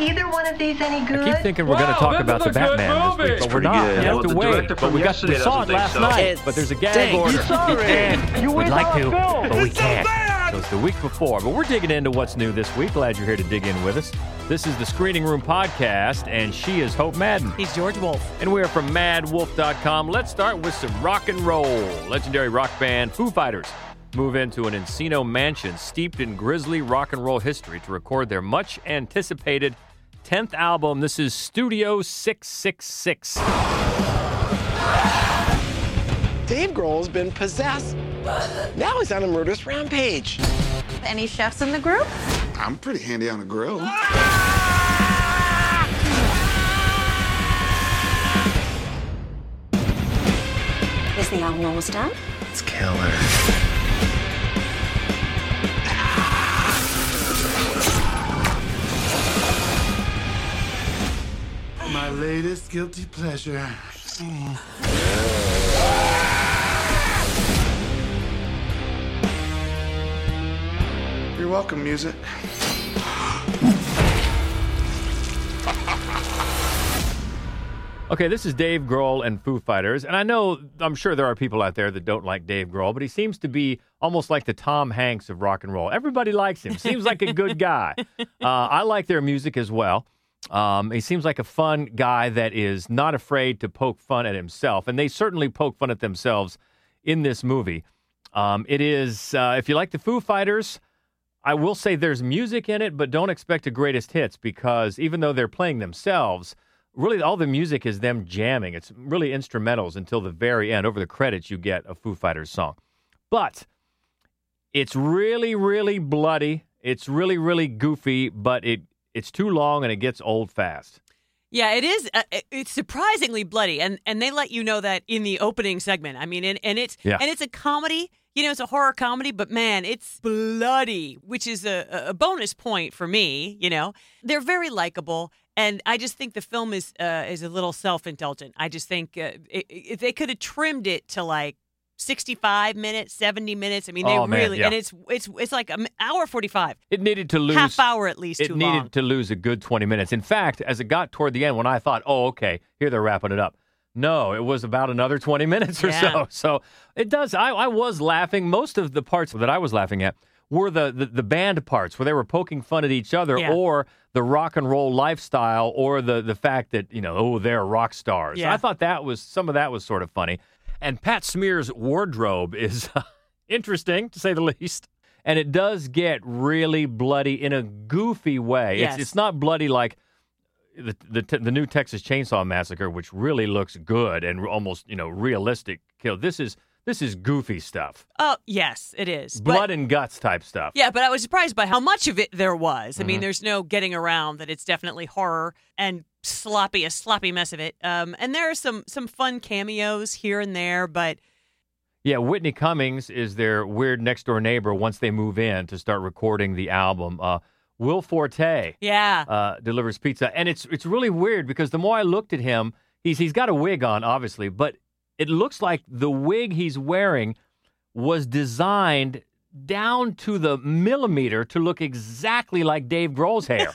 either one of these any good? I keep thinking we're going to talk about the Batman movie. this week, but we're not. good. We have to the wait. But we got we saw it last so. night, It's but there's a gag stank. order. You saw it. We'd like to, film. but we It's can't. bad. So it's the week before, but we're digging into what's new this week. Glad you're here to dig in with us. This is the Screening Room Podcast, and she is Hope Madden. He's George Wolf. And we are from maddwolf.com. Let's start with some rock and roll. Legendary rock band Foo Fighters move into an Encino mansion steeped in grisly rock and roll history to record their much anticipated 10th album. This is Studio 666. Dave Grohl's been possessed. Now he's on a murderous rampage. Any chefs in the group? I'm pretty handy on a grill. Is the album almost done? It's killer. My latest guilty pleasure. You're welcome, music. Okay, this is Dave Grohl and Foo Fighters. And I know, I'm sure there are people out there that don't like Dave Grohl, but he seems to be almost like the Tom Hanks of rock and roll. Everybody likes him. Seems like a good guy. Uh, I like their music as well. Um, he seems like a fun guy that is not afraid to poke fun at himself. And they certainly poke fun at themselves in this movie. Um, it is, uh, if you like the Foo Fighters, I will say there's music in it, but don't expect the greatest hits because even though they're playing themselves, really all the music is them jamming. It's really instrumentals until the very end. Over the credits, you get a Foo Fighters song. But it's really, really bloody. It's really, really goofy, but it it's too long and it gets old fast. Yeah, it is. Uh, it's surprisingly bloody, and and they let you know that in the opening segment. I mean, and, and it's Yeah. and it's a comedy. You know, it's a horror comedy, but man, it's bloody, which is a, a bonus point for me. You know, they're very likable, and I just think the film is uh, is a little self indulgent. I just think uh, they could have trimmed it to like. 65 minutes 70 minutes i mean they Oh, man, really yeah. and it's it's it's like an hour 45 It needed to lose half hour at least it needed long to lose a good 20 minutes. In fact, as it got toward the end, when I thought, oh, okay, here they're wrapping it up. No, it was about another 20 minutes or Yeah. so. So it does. I, I was laughing. Most of the parts that I was laughing at were the, the, the band parts where they were poking fun at each other Yeah. or the rock and roll lifestyle or the, the fact that, you know, oh, they're rock stars. Yeah. I thought that was, some of that was sort of funny. And Pat Smear's wardrobe is uh, interesting, to say the least. And it does get really bloody in a goofy way. Yes. It's, it's not bloody like the, the the new Texas Chainsaw Massacre, which really looks good and almost you know realistic kill. This is this is goofy stuff, oh yes it is But- blood and guts type stuff. Yeah, but I was surprised by how much of it there was. I Mm-hmm. mean, there's no getting around that it's definitely horror and sloppy, a sloppy mess of it. Um, and there are some some fun cameos here and there, but Yeah, Whitney Cummings is their weird next door neighbor once they move in to start recording the album. Uh, Will Forte yeah, uh, delivers pizza, and it's it's really weird because the more I looked at him, he's he's got a wig on, obviously, but it looks like the wig he's wearing was designed down to the millimeter to look exactly like Dave Grohl's hair.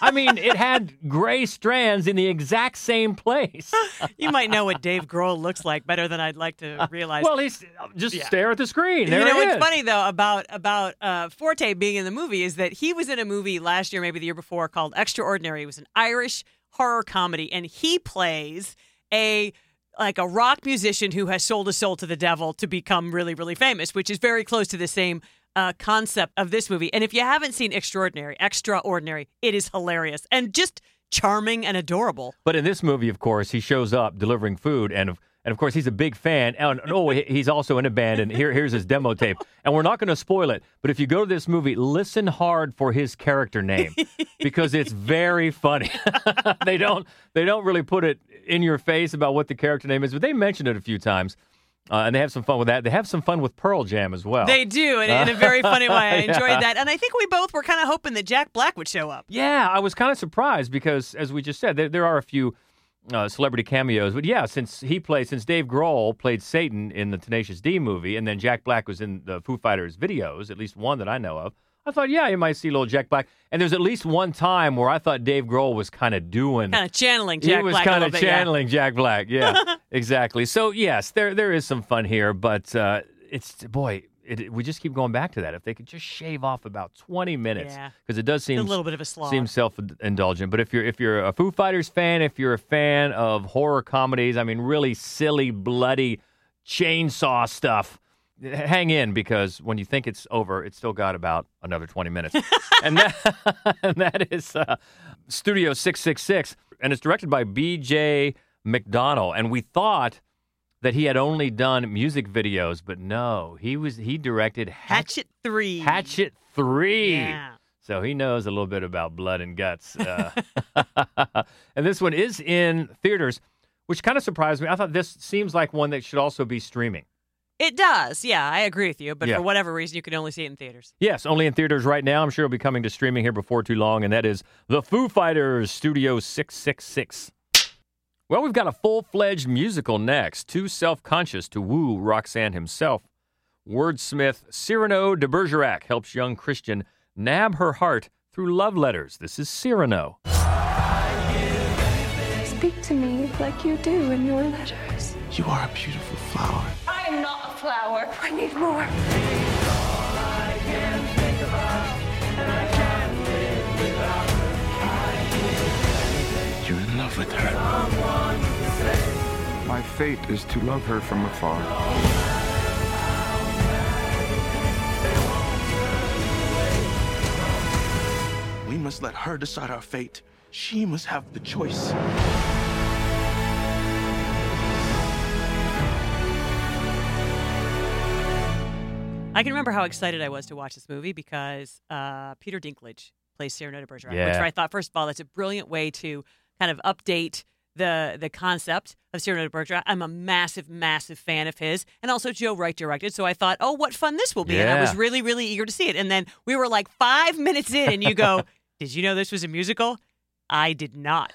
I mean, it had gray strands in the exact same place. you might know what Dave Grohl looks like better than I'd like to realize. Well, he's just Yeah. stare at the screen. There you know what's funny though about about uh, Forte being in the movie is that he was in a movie last year, maybe the year before, called Extraordinary. It was an Irish horror comedy, and he plays a like a rock musician who has sold his soul to the devil to become really, really famous, which is very close to the same uh, concept of this movie. And if you haven't seen Extraordinary, Extraordinary, it is hilarious and just charming and adorable. But in this movie, of course, he shows up delivering food, and of and of course he's a big fan. And oh, he's also in a band, and here here's his demo tape. And we're not going to spoil it, but if you go to this movie, listen hard for his character name because it's very funny. they don't they don't really put it in your face about what the character name is, but they mention it a few times. Uh, and they have some fun with that. They have some fun with Pearl Jam as well. They do, in, in a very funny way. I enjoyed Yeah. that. And I think we both were kind of hoping that Jack Black would show up. Yeah, I was kind of surprised because, as we just said, there, there are a few uh, celebrity cameos. But yeah, since he played, since Dave Grohl played Satan in the Tenacious D movie, and then Jack Black was in the Foo Fighters videos, at least one that I know of, I thought, yeah, you might see a little Jack Black. And there's at least one time where I thought Dave Grohl was kind of doing. Kind of channeling Jack he was Black kind of bit, yeah. channeling Jack Black. Yeah, exactly. So yes, there there is some fun here, but uh, it's boy, it, we just keep going back to that. If they could just shave off about 20 minutes, Yeah. because it does seem a little bit of a slog. seems self-indulgent. But if you're if you're a Foo Fighters fan, if you're a fan of horror comedies, I mean, really silly, bloody chainsaw stuff. Hang in because when you think it's over, it's still got about another 20 minutes. and, that, and that is uh, Studio 666. And it's directed by B.J. McDonnell. And we thought that he had only done music videos, but no, he was he directed Hatchet, Hatchet three. Hatchet 3. Yeah. So he knows a little bit about blood and guts. Uh, and this one is in theaters, which kind of surprised me. I thought this seems like one that should also be streaming. It does. Yeah, I agree with you. But Yeah. for whatever reason, you can only see it in theaters. Yes, only in theaters right now. I'm sure it'll be coming to streaming here before too long, and that is The Foo Fighters Studio 666. Well, we've got a full fledged musical next. Too self conscious to woo Roxanne himself. Wordsmith Cyrano de Bergerac helps young Christian nab her heart through love letters. This is Cyrano. Speak to me like you do in your letters. You are a beautiful flower. I am not a flower. I need more. Love with her. My fate is to love her from afar. We must let her decide our fate. She must have the choice. I can remember how excited I was to watch this movie because uh, Peter Dinklage plays Cyrano de Bergerac, which I thought, first of all, that's a brilliant way to kind of update the the concept of Cyrano de Bergerac. I'm a massive, massive fan of his, and also Joe Wright directed. So I thought, oh, what fun this will be, and I was really, really eager to see it. And then we were like five minutes in, and you go, "Did you know this was a musical?" I did not.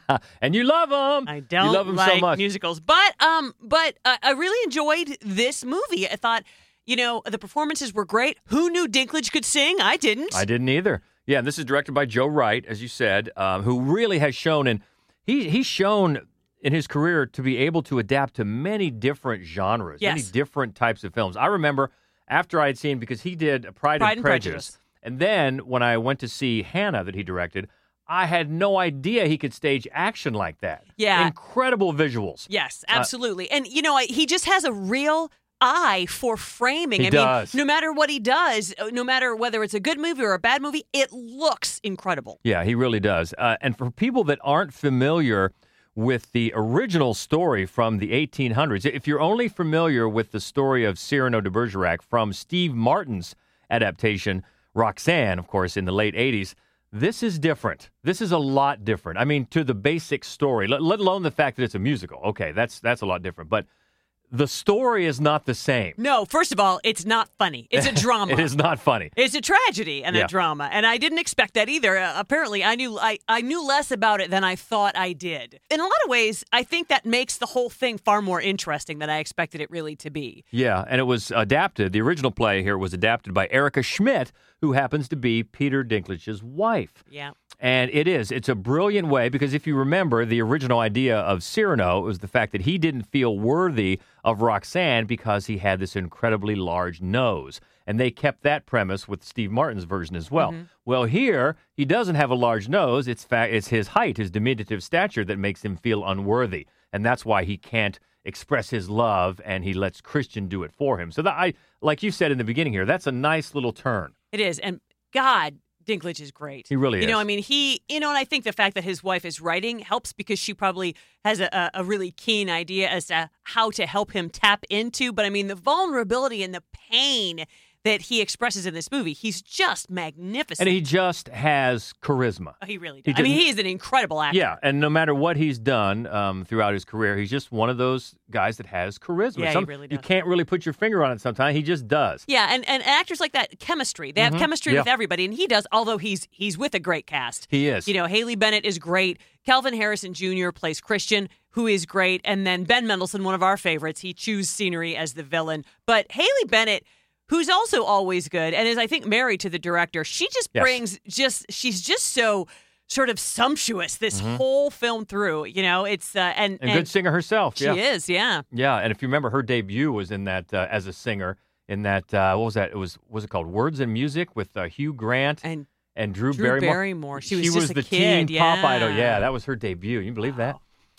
and you love them. I don't you love them like so much. musicals, but um, but uh, I really enjoyed this movie. I thought, you know, the performances were great. Who knew Dinklage could sing? I didn't. I didn't either. Yeah, and this is directed by Joe Wright, as you said, um, who really has shown and he he's shown in his career to be able to adapt to many different genres, many different types of films. I remember after I had seen because he did Pride, Pride and, and Prejudice, Prejudice. and then when I went to see Hanna that he directed, I had no idea he could stage action like that. Yeah. incredible visuals. Yes, Uh, absolutely. and you know, I, he just has a real eye for framing. He I does. mean, no matter what he does, uh, no matter whether it's a good movie or a bad movie, it looks incredible. Yeah, he really does. Uh, and for people that aren't familiar with the original story from the 1800s, if you're only familiar with the story of Cyrano de Bergerac from Steve Martin's adaptation, Roxanne, of course, in the late 80s, this is different. This is a lot different. I mean, to the basic story, let, let alone the fact that it's a musical. Okay, that's that's a lot different. But the story is not the same. No, first of all, it's not funny. It's a drama. it is not funny. It's a tragedy and Yeah. a drama, and I didn't expect that either. Uh, apparently, I knew I, I knew less about it than I thought I did. In a lot of ways, I think that makes the whole thing far more interesting than I expected it really to be. Yeah, and it was adapted. The original play here was adapted by Erica Schmidt, who happens to be Peter Dinklage's wife. Yeah. And it is. It's a brilliant way because if you remember, the original idea of Cyrano was the fact that he didn't feel worthy of Roxanne because he had this incredibly large nose. And they kept that premise with Steve Martin's version as well. Mm-hmm. Well, here he doesn't have a large nose. It's fa- it's his height, his diminutive stature that makes him feel unworthy, and that's why he can't express his love, and he lets Christian do it for him. So that I, like you said in the beginning here, that's a nice little turn. It is. And God, Dinklage is great. He really is. You know. I mean, he, you know, and I think the fact that his wife is writing helps because she probably has a, a, a really keen idea as to how to help him tap into. But I mean, the vulnerability and the pain that he expresses in this movie, he's just magnificent. And he just has charisma. Oh, he really he does. I mean, he is an incredible actor. Yeah, and no matter what he's done um, throughout his career, he's just one of those guys that has charisma. Yeah, he Some- really You can't really put your finger on it sometimes. He just does. Yeah, and, and actors like that, chemistry. They have chemistry Mm-hmm. Yeah. with everybody, and he does. Although he's he's with a great cast. He is. You know, Haley Bennett is great. Kelvin Harrison Jr. plays Christian, who is great, and then Ben Mendelsohn, one of our favorites. He chews scenery as the villain, but Haley Bennett who's also always good and is I think married to the director. She just Yes. brings just she's just so sort of sumptuous this whole film through. You know, it's uh, and Mm-hmm. And, good singer herself. She yeah. is, yeah. Yeah, and if you remember, her debut was in that uh, as a singer in that uh, what was that? It was was it called Words and Music with uh, Hugh Grant And and Drew, Drew Barrymore. Barrymore. She was just a the kid, teen pop idol. yeah. Yeah, that was her debut. You believe that?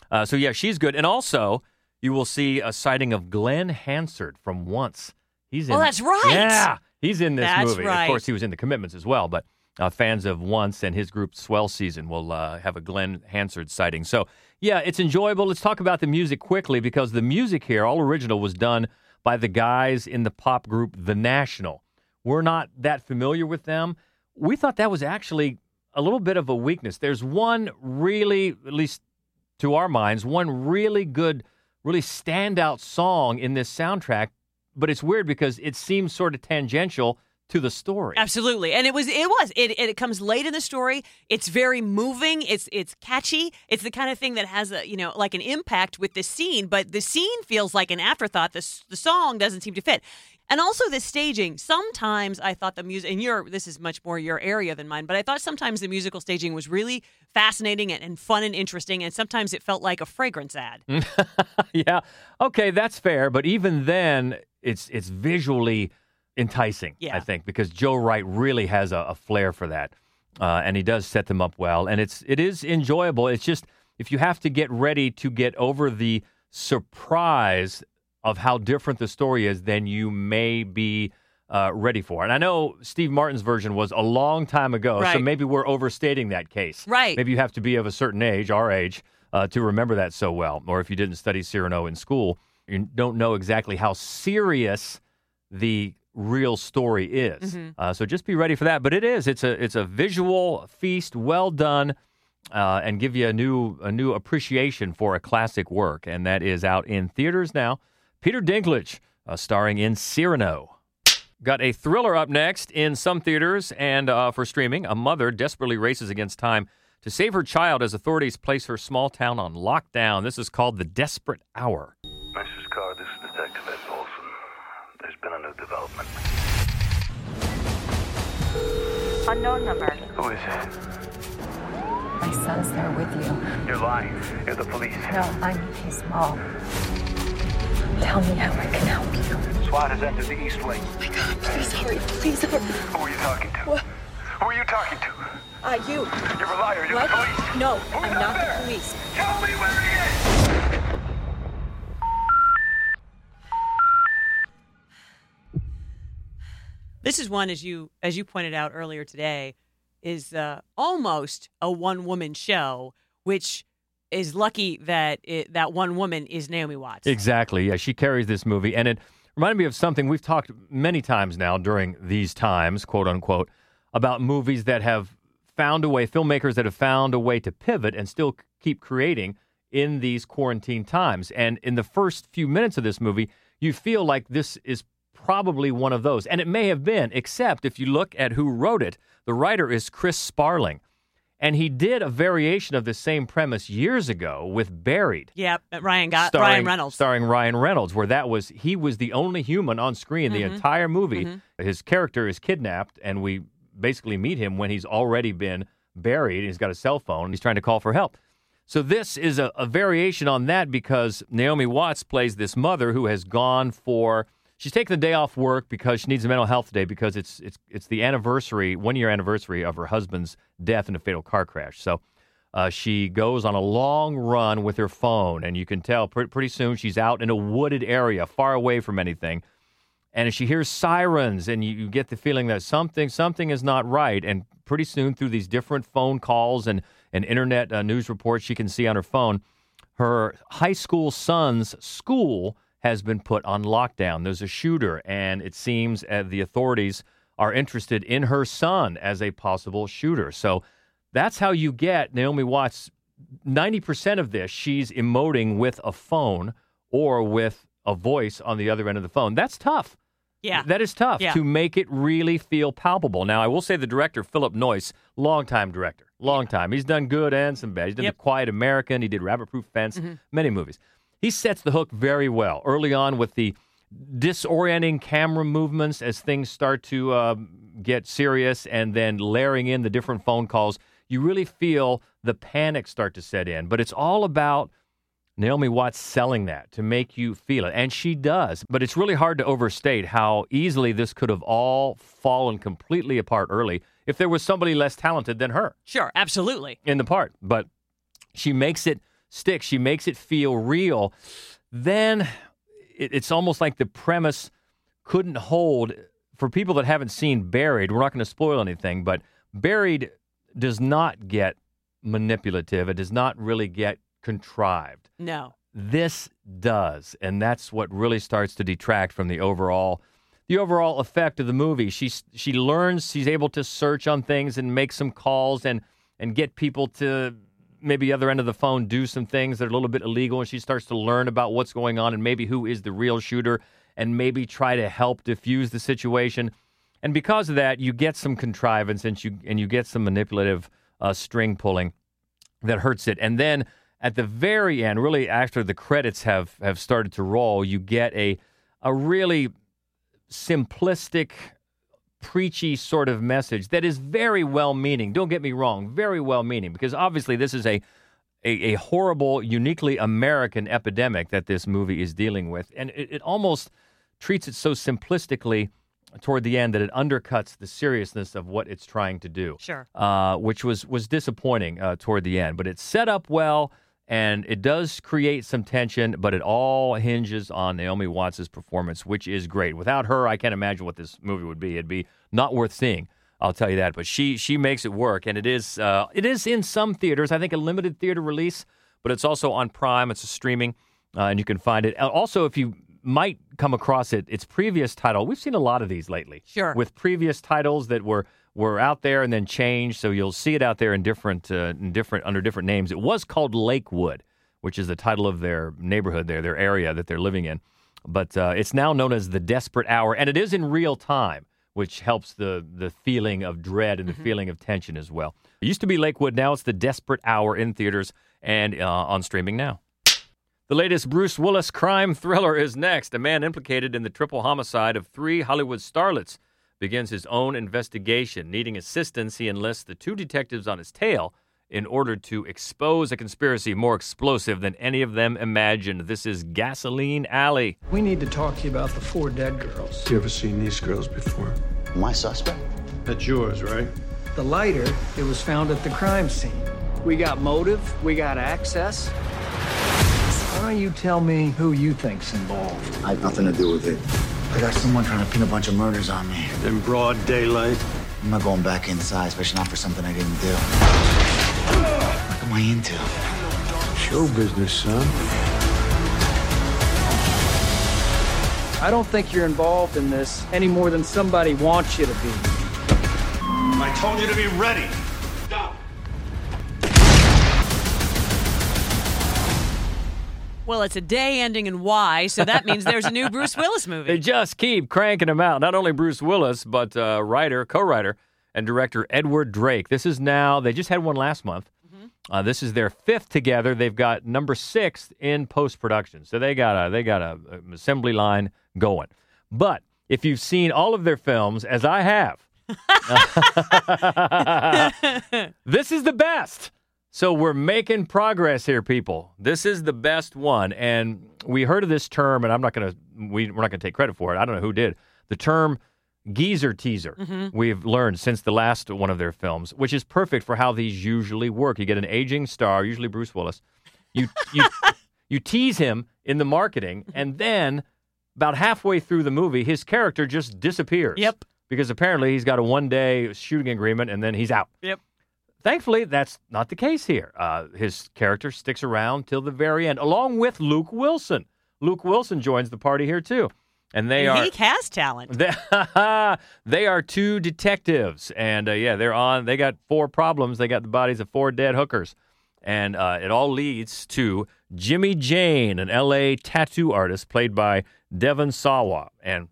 Uh, so yeah, she's good. And also, you will see a sighting of Glenn Hansard from Once. He's in. Oh, that's right. Yeah, he's in this That's movie. Of course, he was in the Commitments as well. But uh, fans of Once and his group Swell Season will uh, have a Glenn Hansard sighting. So yeah, it's enjoyable. Let's talk about the music quickly because the music here, all original, was done by the guys in the pop group The National. We're not that familiar with them. We thought that was actually a little bit of a weakness. There's one really, at least to our minds, one really good, really standout song in this soundtrack. But it's weird because it seems sort of tangential to the story. Absolutely, and it was it was it, it comes late in the story. It's very moving. It's it's catchy. It's the kind of thing that has a you know like an impact with the scene, but the scene feels like an afterthought. The the song doesn't seem to fit. And also the staging. Sometimes I thought the music, and your this is much more your area than mine, but I thought sometimes the musical staging was really fascinating and, and fun and interesting, and sometimes it felt like a fragrance ad. yeah. Okay, that's fair. But even then, it's it's visually enticing. Yeah. I think because Joe Wright really has a, a flair for that, uh, and he does set them up well. And it's it is enjoyable. It's just if you have to get ready to get over the surprise of how different the story is, then you may be. Uh, ready for and I know Steve Martin's version was a long time ago, so maybe we're overstating that case. Right. Maybe you have to be of a certain age, our age, uh, to remember that so well. Or if you didn't study Cyrano in school, you don't know exactly how serious the real story is. Uh, so just be ready for that. But it is. It's a it's a visual feast, well done, uh, and give you a new a new appreciation for a classic work. And that is out in theaters now. Peter Dinklage, uh, starring in Cyrano. Got a thriller up next in some theaters and uh, for streaming. A mother desperately races against time to save her child as authorities place her small town on lockdown. This is called The Desperate Hour. Mrs. There's been a new development. Unknown number. Who is it? My son's there with you. You're lying. You're the police. No, I'm his mom. Tell me how I can help you. SWAT has entered the East Wing. Please hurry. Please hurry. Who are you talking to? What? Who are you talking to? Uh, you. You're a liar. You're What? the police. No, Who's I'm not there? the police. Tell me where he is! This is one, as you as you pointed out earlier today, is uh, almost a one woman show, which is lucky that it, that one woman is Naomi Watts. Exactly. Yeah, she carries this movie, and it reminded me of something we've talked many times now during these times, quote unquote, about movies that have found a way, filmmakers that have found a way to pivot and still keep creating in these quarantine times. And in the first few minutes of this movie, you feel like this is probably one of those, and it may have been, except if you look at who wrote it, the writer is Chris Sparling. And he did a variation of the same premise years ago with Buried Yep, Ryan got starring, Ryan Reynolds. starring Ryan Reynolds, where that was he was the only human on screen the Mm-hmm. entire movie. His character is kidnapped, and we basically meet him when he's already been buried. and He's got a cell phone. And he's trying to call for help. So this is a, a variation on that because Naomi Watts plays this mother who has gone for. She's taking the day off work because she needs a mental health day because it's it's it's the anniversary, one year anniversary of her husband's death in a fatal car crash. So uh, she goes on a long run with her phone, and you can tell pre- pretty soon she's out in a wooded area, far away from anything. And she hears sirens, and you, you get the feeling that something something is not right. And pretty soon, through these different phone calls and and internet uh, news reports she can see on her phone, her high school son's school has been put on lockdown. There's a shooter, and it seems uh, the authorities are interested in her son as a possible shooter. So that's how you get Naomi Watts. 90% of this, she's emoting with a phone or with a voice on the other end of the phone. That's tough. yeah, That is tough Yeah. to make it really feel palpable. Now, I will say the director, Philip Noyce, longtime director, long time. He's done good and some bad. He's done Yep. The Quiet American. He did Rabbit Proof Fence, many movies. He sets the hook very well early on with the disorienting camera movements as things start to uh, get serious, and then layering in the different phone calls. You really feel the panic start to set in, but it's all about Naomi Watts selling that to make you feel it. And she does. But it's really hard to overstate how easily this could have all fallen completely apart early if there was somebody less talented than her Sure, absolutely. in the part. But she makes it stick, she makes it feel real. Then it, it's almost like the premise couldn't hold for people that haven't seen Buried. We're not going to spoil anything, but Buried does not get manipulative, it does not really get contrived. No. This does, and that's what really starts to detract from the overall the overall effect of the movie. She she learns she's able to search on things and make some calls and and get people to maybe other end of the phone do some things that are a little bit illegal and she starts to learn about what's going on and maybe who is the real shooter and maybe try to help diffuse the situation. And because of that, you get some contrivance and you and you get some manipulative uh, string pulling that hurts it. And then at the very end, really after the credits have have started to roll, you get a a really simplistic, preachy sort of message that is very well meaning. Don't get me wrong, very well meaning, because obviously this is a, a, a horrible, uniquely American epidemic that this movie is dealing with. And it, it almost treats it so simplistically toward the end that it undercuts the seriousness of what it's trying to do. Sure. Uh, which was was disappointing uh, toward the end. But it's set up well, and it does create some tension. But it all hinges on Naomi Watts' performance, which is great. Without her, I can't imagine what this movie would be. It'd be not worth seeing. I'll tell you that. But she she makes it work, and it is uh, it is in some theaters. I think a limited theater release, but it's also on Prime. It's a streaming, uh, and you can find it. Uh, Also, if you might come across it, its previous title. We've seen a lot of these lately. Sure. With previous titles that were were out there and then changed, so you'll see it out there in different uh, in different under different names. It was called Lakewood, which is the title of their neighborhood there, their area that they're living in. But uh, it's now known as the Desperate Hour, and it is in real time, which helps the the feeling of dread and the feeling of tension as well. It used to be Lakewood, now it's the Desperate Hour in theaters and uh, on streaming now. The latest Bruce Willis crime thriller is next. A man implicated in the triple homicide of three Hollywood starlets begins his own investigation. Needing assistance, he enlists the two detectives on his tail in order to expose a conspiracy more explosive than any of them imagined. This is Gasoline Alley. We need to talk to you about the four dead girls. You ever seen these girls before? My suspect? That's yours, right? The lighter, it was found at the crime scene. We got motive, we got access. Why don't you tell me who you think's involved? I have nothing to do with it. I got someone trying to pin a bunch of murders on me. In broad daylight? I'm not going back inside, especially not for something I didn't do. What am I into? Show business, son. I don't think you're involved in this any more than somebody wants you to be. I told you to be ready. Well, it's a day ending in Y, so that means there's a new Bruce Willis movie. They just keep cranking them out. Not only Bruce Willis, but uh, writer, co-writer, and director Edward Drake. This is now. They just had one last month. Uh, this is their fifth together. They've got number six in post production, so they got a they got a, a assembly line going. But if you've seen all of their films, as I have, this is the best. So we're making progress here, people. This is the best one, and we heard of this term, and I'm not gonna we, we're not gonna take credit for it. I don't know who did the term geezer teaser. Mm-hmm. We've learned since the last one of their films, which is perfect for how these usually work. You get an aging star, usually Bruce Willis. You you you tease him in the marketing, and then about halfway through the movie, his character just disappears. Yep. Because apparently he's got a one day shooting agreement, and then he's out. Yep. Thankfully, that's not the case here. Uh, his character sticks around till the very end, along with Luke Wilson. Luke Wilson joins the party here too, and they are he has talent. they, they are two detectives, and uh, yeah, they're on. They got four problems. They got the bodies of four dead hookers, and uh, it all leads to Jimmy Jane, an L.A. tattoo artist played by Devon Sawa, and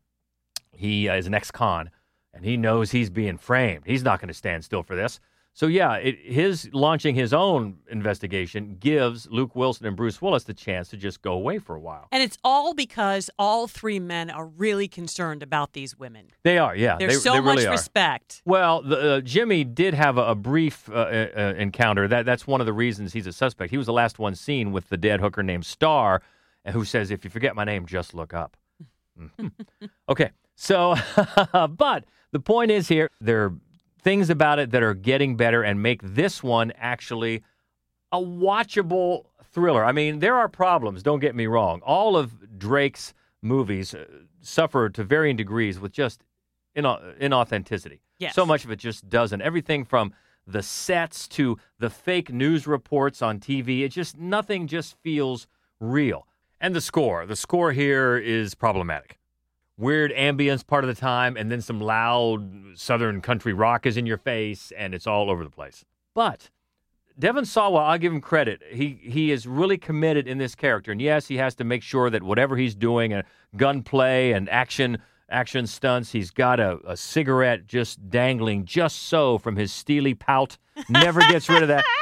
he uh, is an ex-con, and he knows he's being framed. He's not going to stand still for this. So yeah, it, his launching his own investigation gives Luke Wilson and Bruce Willis the chance to just go away for a while. And it's all because all three men are really concerned about these women. They are, yeah. There's they, so they much really respect. Well, the, uh, Jimmy did have a, a brief uh, uh, encounter. That that's one of the reasons he's a suspect. He was the last one seen with the dead hooker named Star, who says, "If you forget my name, just look up." Mhm. okay, so, but the point is here, there are things about it that are getting better and make this one actually a watchable thriller. I mean, there are problems. Don't get me wrong. All of Drake's movies uh, suffer to varying degrees with just ina- inauthenticity. Yes. So much of it just doesn't. Everything from the sets to the fake news reports on TV, it just nothing just feels real. And the score, the score here is problematic. Weird ambience part of the time, and then some loud southern country rock is in your face, and it's all over the place. But Devon Sawa, I'll give him credit. He he is really committed in this character, and yes, he has to make sure that whatever he's doing, and gunplay and action action stunts, he's got a, a cigarette just dangling just so from his steely pout. Never gets rid of that.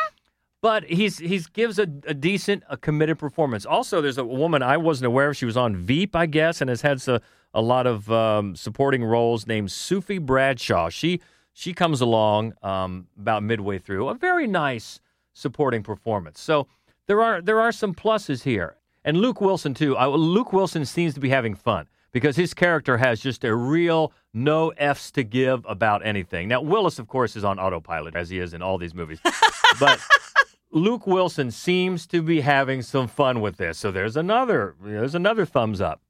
But he's he's gives a, a decent, a committed performance. Also, there's a woman I wasn't aware of. She was on Veep, I guess, and has had a, a lot of um, supporting roles. Named Sufe Bradshaw. She she comes along um, about midway through. A very nice supporting performance. So there are there are some pluses here, and Luke Wilson too. Uh, Luke Wilson seems to be having fun because his character has just a real no f's to give about anything. Now Willis, of course, is on autopilot as he is in all these movies, but. Luke Wilson seems to be having some fun with this, so there's another there's another thumbs up.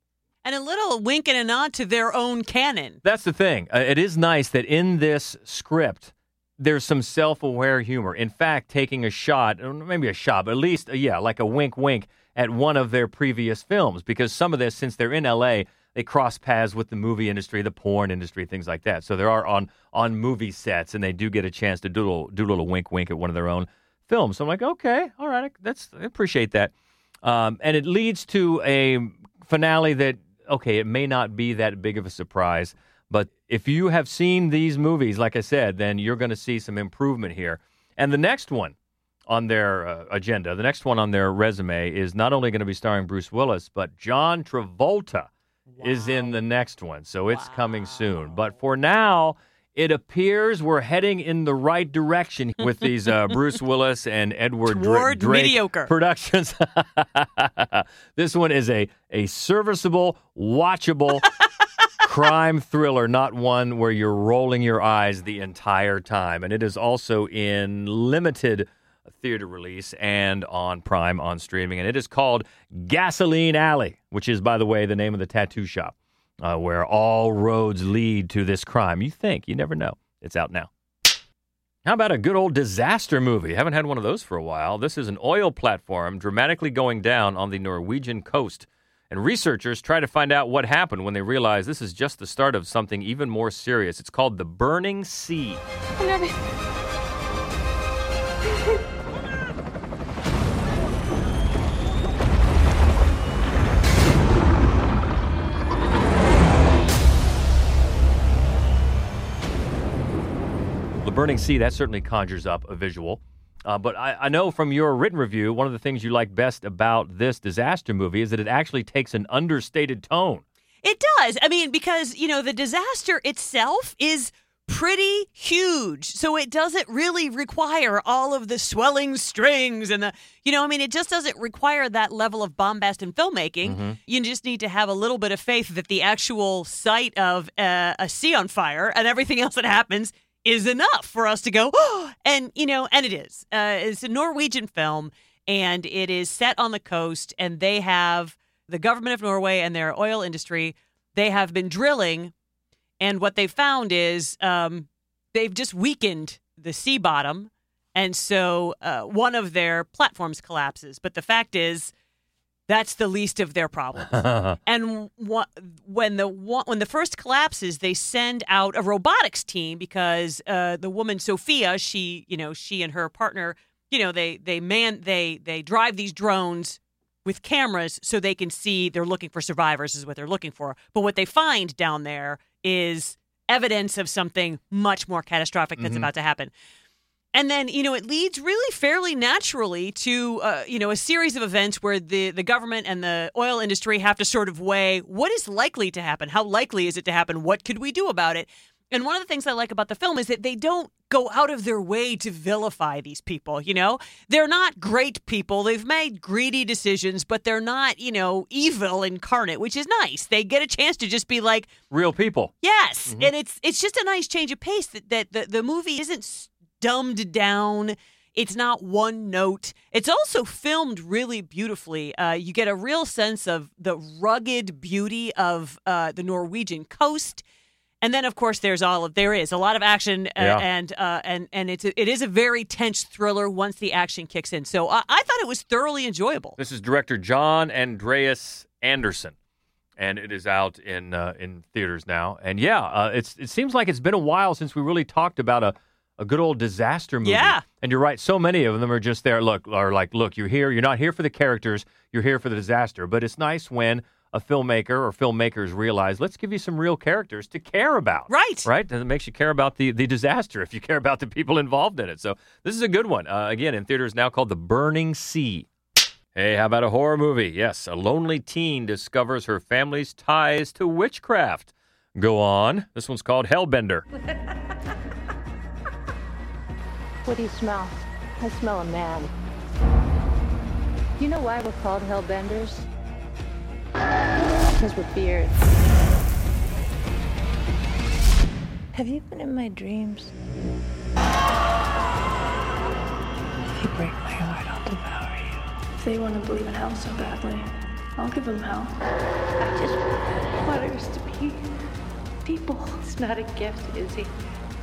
And a little wink and a nod to their own canon. That's the thing. Uh, it is nice that in this script, there's some self aware humor. In fact, taking a shot, maybe a shot, but at least, uh, yeah, like a wink wink at one of their previous films. Because some of this, since they're in LA, they cross paths with the movie industry, the porn industry, things like that. So they are on, on movie sets, and they do get a chance to do a little, do a little wink wink at one of their own films. So I'm like, okay, all right, that's, I appreciate that. Um, and it leads to a finale that okay, it may not be that big of a surprise, but if you have seen these movies, like I said, then you're going to see some improvement here. And the next one on their uh, agenda, the next one on their resume is not only going to be starring Bruce Willis, but John Travolta is in the next one. So it's coming soon. But for now, it appears we're heading in the right direction with these uh, Bruce Willis and Edward Dra- Drake mediocre. productions. this one is a a serviceable, watchable crime thriller, not one where you're rolling your eyes the entire time. And it is also in limited theater release and on Prime on streaming. And it is called Gasoline Alley, which is, by the way, the name of the tattoo shop uh, where all roads lead to this crime. You think, you never know. It's out now. How about a good old disaster movie? Haven't had one of those for a while. This is an oil platform dramatically going down on the Norwegian coast. And researchers try to find out what happened when they realize this is just the start of something even more serious. It's called the Burning Sea. Burning Sea, that certainly conjures up a visual. Uh, but I, I know from your written review, one of the things you like best about this disaster movie is that it actually takes an understated tone. It does. I mean, because, you know, the disaster itself is pretty huge. So it doesn't really require all of the swelling strings and the, you know, I mean, it just doesn't require that level of bombast in filmmaking. Mm-hmm. You just need to have a little bit of faith that the actual sight of uh, a sea on fire and everything else that happens is enough for us to go, oh, and, you know, and it is. Uh, it's a Norwegian film and it is set on the coast and they have the government of Norway and their oil industry, they have been drilling and what they found is um, they've just weakened the sea bottom. And so uh, one of their platforms collapses. But the fact is, that's the least of their problems. and wha- when the when the first collapses, they send out a robotics team because uh, the woman Sophia, she you know she and her partner, you know they they man they they drive these drones with cameras so they can see they're looking for survivors is what they're looking for. But what they find down there is evidence of something much more catastrophic that's Mhm. about to happen. And then, you know, it leads really fairly naturally to, uh, you know, a series of events where the, the government and the oil industry have to sort of weigh what is likely to happen? How likely is it to happen? What could we do about it? And one of the things I like about the film is that they don't go out of their way to vilify these people, you know? They're not great people. They've made greedy decisions, but they're not, you know, evil incarnate, which is nice. They get a chance to just be like, Real people. Yes, and it's it's just a nice change of pace that, that the, the movie isn't dumbed down. It's not one note. It's also filmed really beautifully. Uh, you get a real sense of the rugged beauty of uh, the Norwegian coast. And then, of course, there's all of there is a lot of action, uh, Yeah. and uh, and and it's a, it is a very tense thriller once the action kicks in. So I, I thought it was thoroughly enjoyable. This is director John Andreas Andersen, and it is out in uh, in theaters now. And yeah, uh, it's it seems like it's been a while since we really talked about a, a good old disaster movie. Yeah. And you're right, so many of them are just there. Look, are like, look, you're here. You're not here for the characters. You're here for the disaster. But it's nice when a filmmaker or filmmakers realize, let's give you some real characters to care about. Right. Right. And it makes you care about the the disaster if you care about the people involved in it. So this is a good one. Uh, again, in theaters now called The Burning Sea. Hey, how about a horror movie? Yes, a lonely teen discovers her family's ties to witchcraft. Go on. This one's called Hellbender. What do you smell? I smell a man. You know why we're called hellbenders? Because we're beards. Have you been in my dreams? If you break my heart, I'll devour you. If they want to believe in hell so badly, I'll give them hell. I just want others to be people. It's not a gift, Izzy.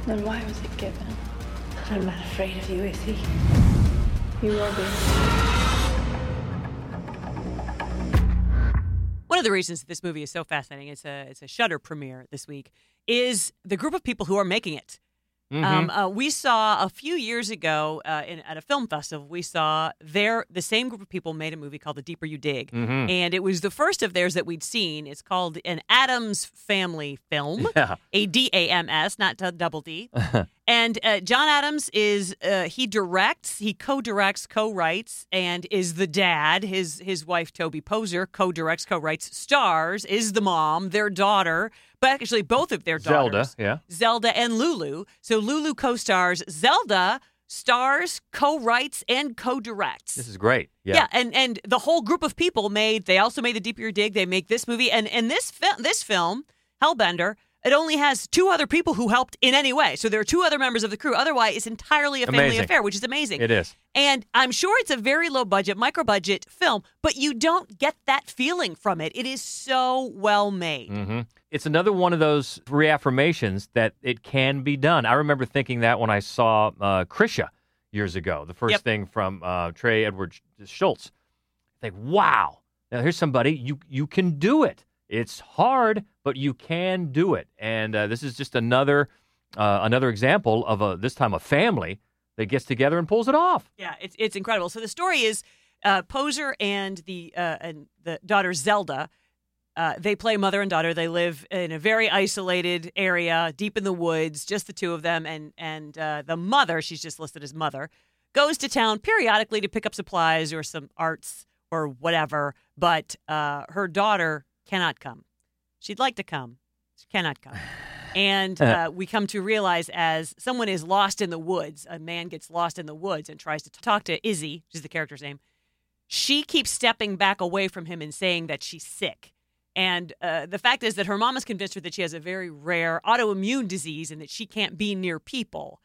Then why was it given? I'm not afraid of you, Izzy. You will be. One of the reasons this movie is so fascinating, it's a it's a Shudder premiere this week, is the group of people who are making it. Um, uh, we saw a few years ago uh, in, at a film festival. We saw their the same group of people made a movie called The Deeper You Dig, Mhm. and it was the first of theirs that we'd seen. It's called an Adams Family film, Yeah. a D A M S, not double D. And uh, John Adams is uh, he directs, he co-directs, co-writes, and is the dad. His his wife Toby Poser co-directs, co-writes, stars, is the mom, their daughter, but actually both of their Zelda, daughters, yeah. Zelda and Lulu. So Lulu co-stars, Zelda stars, co-writes, and co-directs. This is great. Yeah. Yeah, and and the whole group of people made. They also made the Deeper Your Dig. They make this movie, and and this fi- this film, Hellbender. It only has two other people who helped in any way. So there are two other members of the crew. Otherwise, it's entirely a family Amazing. affair, which is amazing. It is. And I'm sure it's a very low budget, micro budget film, but you don't get that feeling from it. It is so well made. hmm It's another one of those reaffirmations that it can be done. I remember thinking that when I saw uh, Krisha years ago, the first Yep. thing from uh, Trey Edward Shults. Think, wow, now here's somebody you you can do it. It's hard, but you can do it. And uh, this is just another uh, another example of a this time a family that gets together and pulls it off. Yeah, it's it's incredible. So the story is uh, Poser and the uh, and the daughter Zelda. Uh, they play mother and daughter. They live in a very isolated area, deep in the woods, just the two of them. And and uh, the mother, she's just listed as mother, goes to town periodically to pick up supplies or some arts or whatever. But uh, her daughter cannot come. She'd like to come, she cannot come. And uh, we come to realize as someone is lost in the woods, a man gets lost in the woods and tries to talk to Izzy, which is the character's name. She keeps stepping back away from him and saying that she's sick. And uh, the fact is that her mom has convinced her that she has a very rare autoimmune disease and that she can't be near people.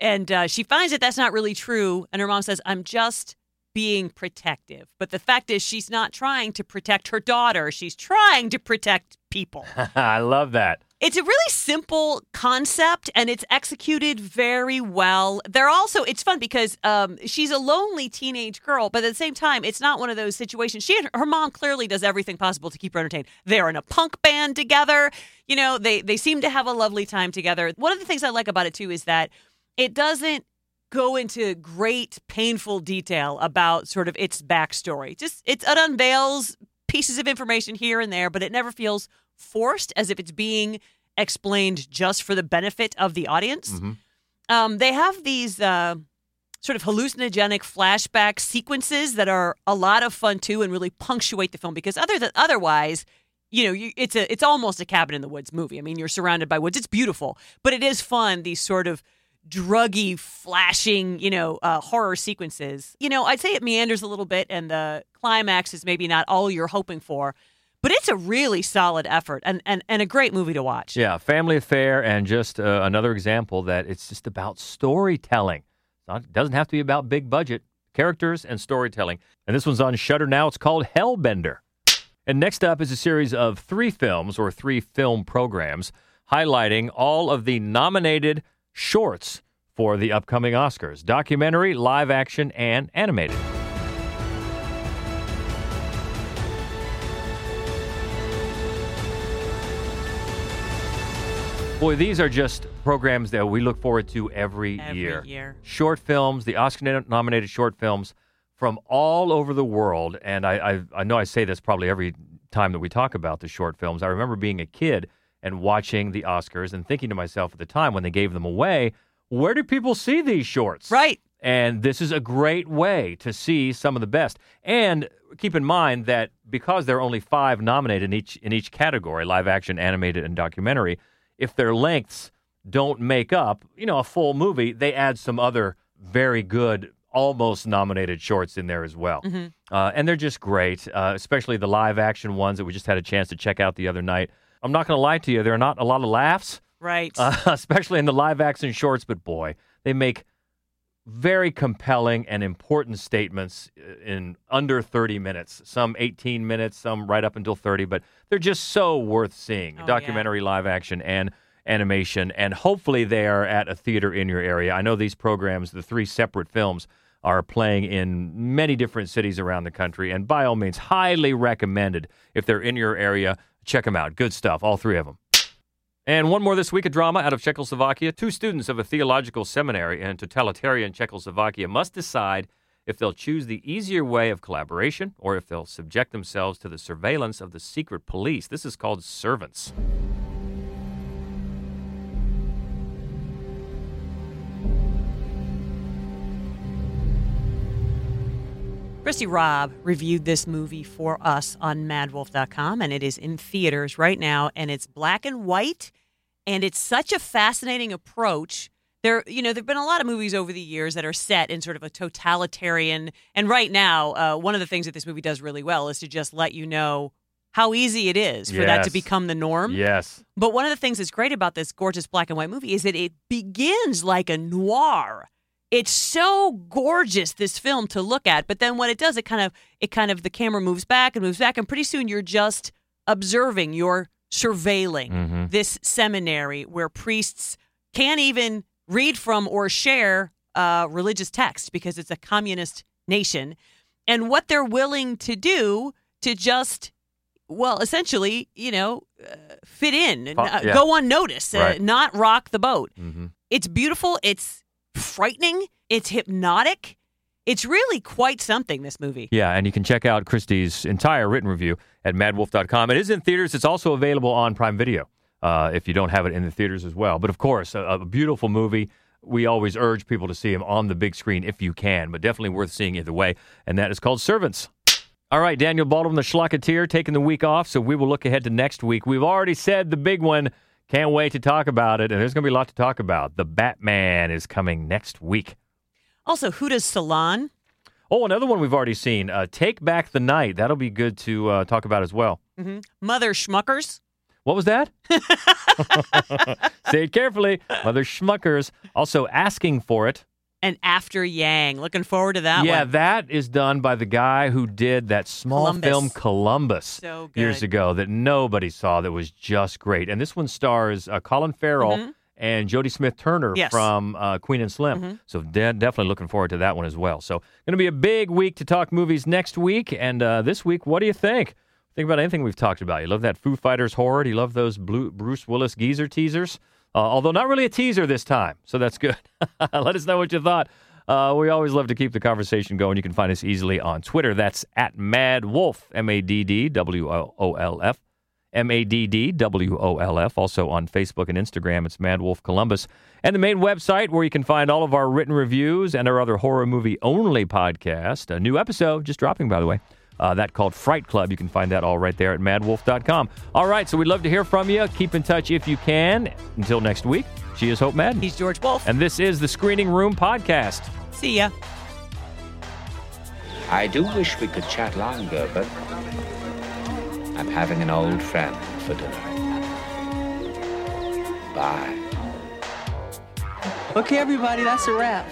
And uh, she finds that that's not really true. And her mom says, I'm just being protective. But the fact is, she's not trying to protect her daughter. She's trying to protect people. I love that. It's a really simple concept and it's executed very well. They're also, it's fun because um, she's a lonely teenage girl, but at the same time, it's not one of those situations. She and her mom clearly does everything possible to keep her entertained. They're in a punk band together. You know, they, they seem to have a lovely time together. One of the things I like about it too is that it doesn't go into great painful detail about sort of its backstory. Just it's, it unveils pieces of information here and there, but it never feels forced as if it's being explained just for the benefit of the audience. Um, they have these uh, sort of hallucinogenic flashback sequences that are a lot of fun too, and really punctuate the film because other than otherwise. You know, you, it's a it's almost a cabin in the woods movie. I mean, you're surrounded by woods. It's beautiful, but it is fun. These sort of druggy, flashing, you know, uh, horror sequences. You know, I'd say it meanders a little bit, and the climax is maybe not all you're hoping for, but it's a really solid effort and and, and a great movie to watch. Yeah, family affair, and just uh, another example that it's just about storytelling. It doesn't have to be about big budget characters and storytelling. And this one's on Shudder now. It's called Hellbender. And next up is a series of three films or three film programs highlighting all of the nominated shorts for the upcoming Oscars documentary, live action, and animated. Boy, these are just programs that we look forward to every, Every year. year. Short films, the Oscar nominated short films from all over the world. And I, I, I know I say this probably every time that we talk about the short films. I remember being a kid and watching the Oscars and thinking to myself at the time when they gave them away, where do people see these shorts? Right. And this is a great way to see some of the best. And keep in mind that because there are only five nominated in each in each category, live action, animated, and documentary, if their lengths don't make up, you know, a full movie, they add some other very good, almost nominated shorts in there as well. Mm-hmm. Uh, and they're just great, uh, especially the live action ones that we just had a chance to check out the other night. I'm not going to lie to you, there are not a lot of laughs, Right. uh, especially in the live action shorts, but boy, they make very compelling and important statements uh, in under 30 minutes. Some 18 minutes, some right up until 30, but they're just so worth seeing. Oh, Documentary, live action, and animation. And hopefully they are at a theater in your area. I know these programs, the three separate films, are playing in many different cities around the country. And by all means, highly recommended if they're in your area. Check them out. Good stuff, all three of them. And one more this week, a drama out of Czechoslovakia. Two students of a theological seminary in totalitarian Czechoslovakia must decide if they'll choose the easier way of collaboration or if they'll subject themselves to the surveillance of the secret police. This is called Servants. Christie Robb reviewed this movie for us on maddwolf.com, and it is in theaters right now, and it's black and white, and it's such a fascinating approach. There, you know, there've been a lot of movies over the years that are set in sort of a totalitarian, and right now, uh, one of the things that this movie does really well is to just let you know how easy it is for that to become the norm. Yes. But one of the things that's great about this gorgeous black and white movie is that it begins like a noir. It's so gorgeous this film to look at, but then what it does, it kind of it kind of the camera moves back and moves back, and pretty soon you're just observing, you're surveilling Mhm. this seminary where priests can't even read from or share uh, religious text because it's a communist nation, and what they're willing to do to just well, essentially, you know, uh, fit in, uh, yeah. go unnoticed, uh, Right. not rock the boat. Mm-hmm. It's beautiful. It's frightening. It's hypnotic. It's really quite something. This movie. Yeah, and you can check out Christie's entire written review at maddwolf.com. It is in theaters. It's also available on Prime Video uh, if you don't have it in the theaters as well. But of course, a, a beautiful movie. We always urge people to see him on the big screen if you can, but definitely worth seeing either way. And that is called Servants. All right, Daniel Baldwin, the Schlocketeer, taking the week off, so we will look ahead to next week. We've already said the big one. Can't wait to talk about it, and there's going to be a lot to talk about. The Batman is coming next week. Also, Huda's Salon. Oh, another one we've already seen. Uh, Take Back the Night. That'll be good to uh, talk about as well. hmm Mother Schmuckers. What was that? Say it carefully. Mother Schmuckers. Also asking for it. And After Yang. Looking forward to that yeah, one. that is done by the guy who did that small Columbus. film Columbus So good. years ago that nobody saw that was just great. And this one stars uh, Colin Farrell Mhm. and Jodie Smith Turner Yes. from uh, Queen and Slim. Mhm. So de- definitely looking forward to that one as well. So going to be a big week to talk movies next week. And uh, this week, what do you think? Think about anything we've talked about. You love that Foo Fighters horror? Do you love those Blue- Bruce Willis geezer teasers? Uh, although not really a teaser this time, so that's good. Let us know what you thought. Uh, we always love to keep the conversation going. You can find us easily on Twitter. That's at MaddWolf, M A D D W O L F. M A D D W O L F. Also on Facebook and Instagram, it's MaddWolf Columbus. And the main website where you can find all of our written reviews and our other horror movie only podcast. A new episode just dropping, by the way. Uh, that called Fright Club. You can find that all right there at maddwolf.com. All right, so we'd love to hear from you. Keep in touch if you can. Until next week, she is Hope Madden. He's George Wolf. And this is the Screening Room Podcast. See ya. I do wish we could chat longer, but I'm having an old friend for dinner. Bye. Okay, everybody, that's a wrap.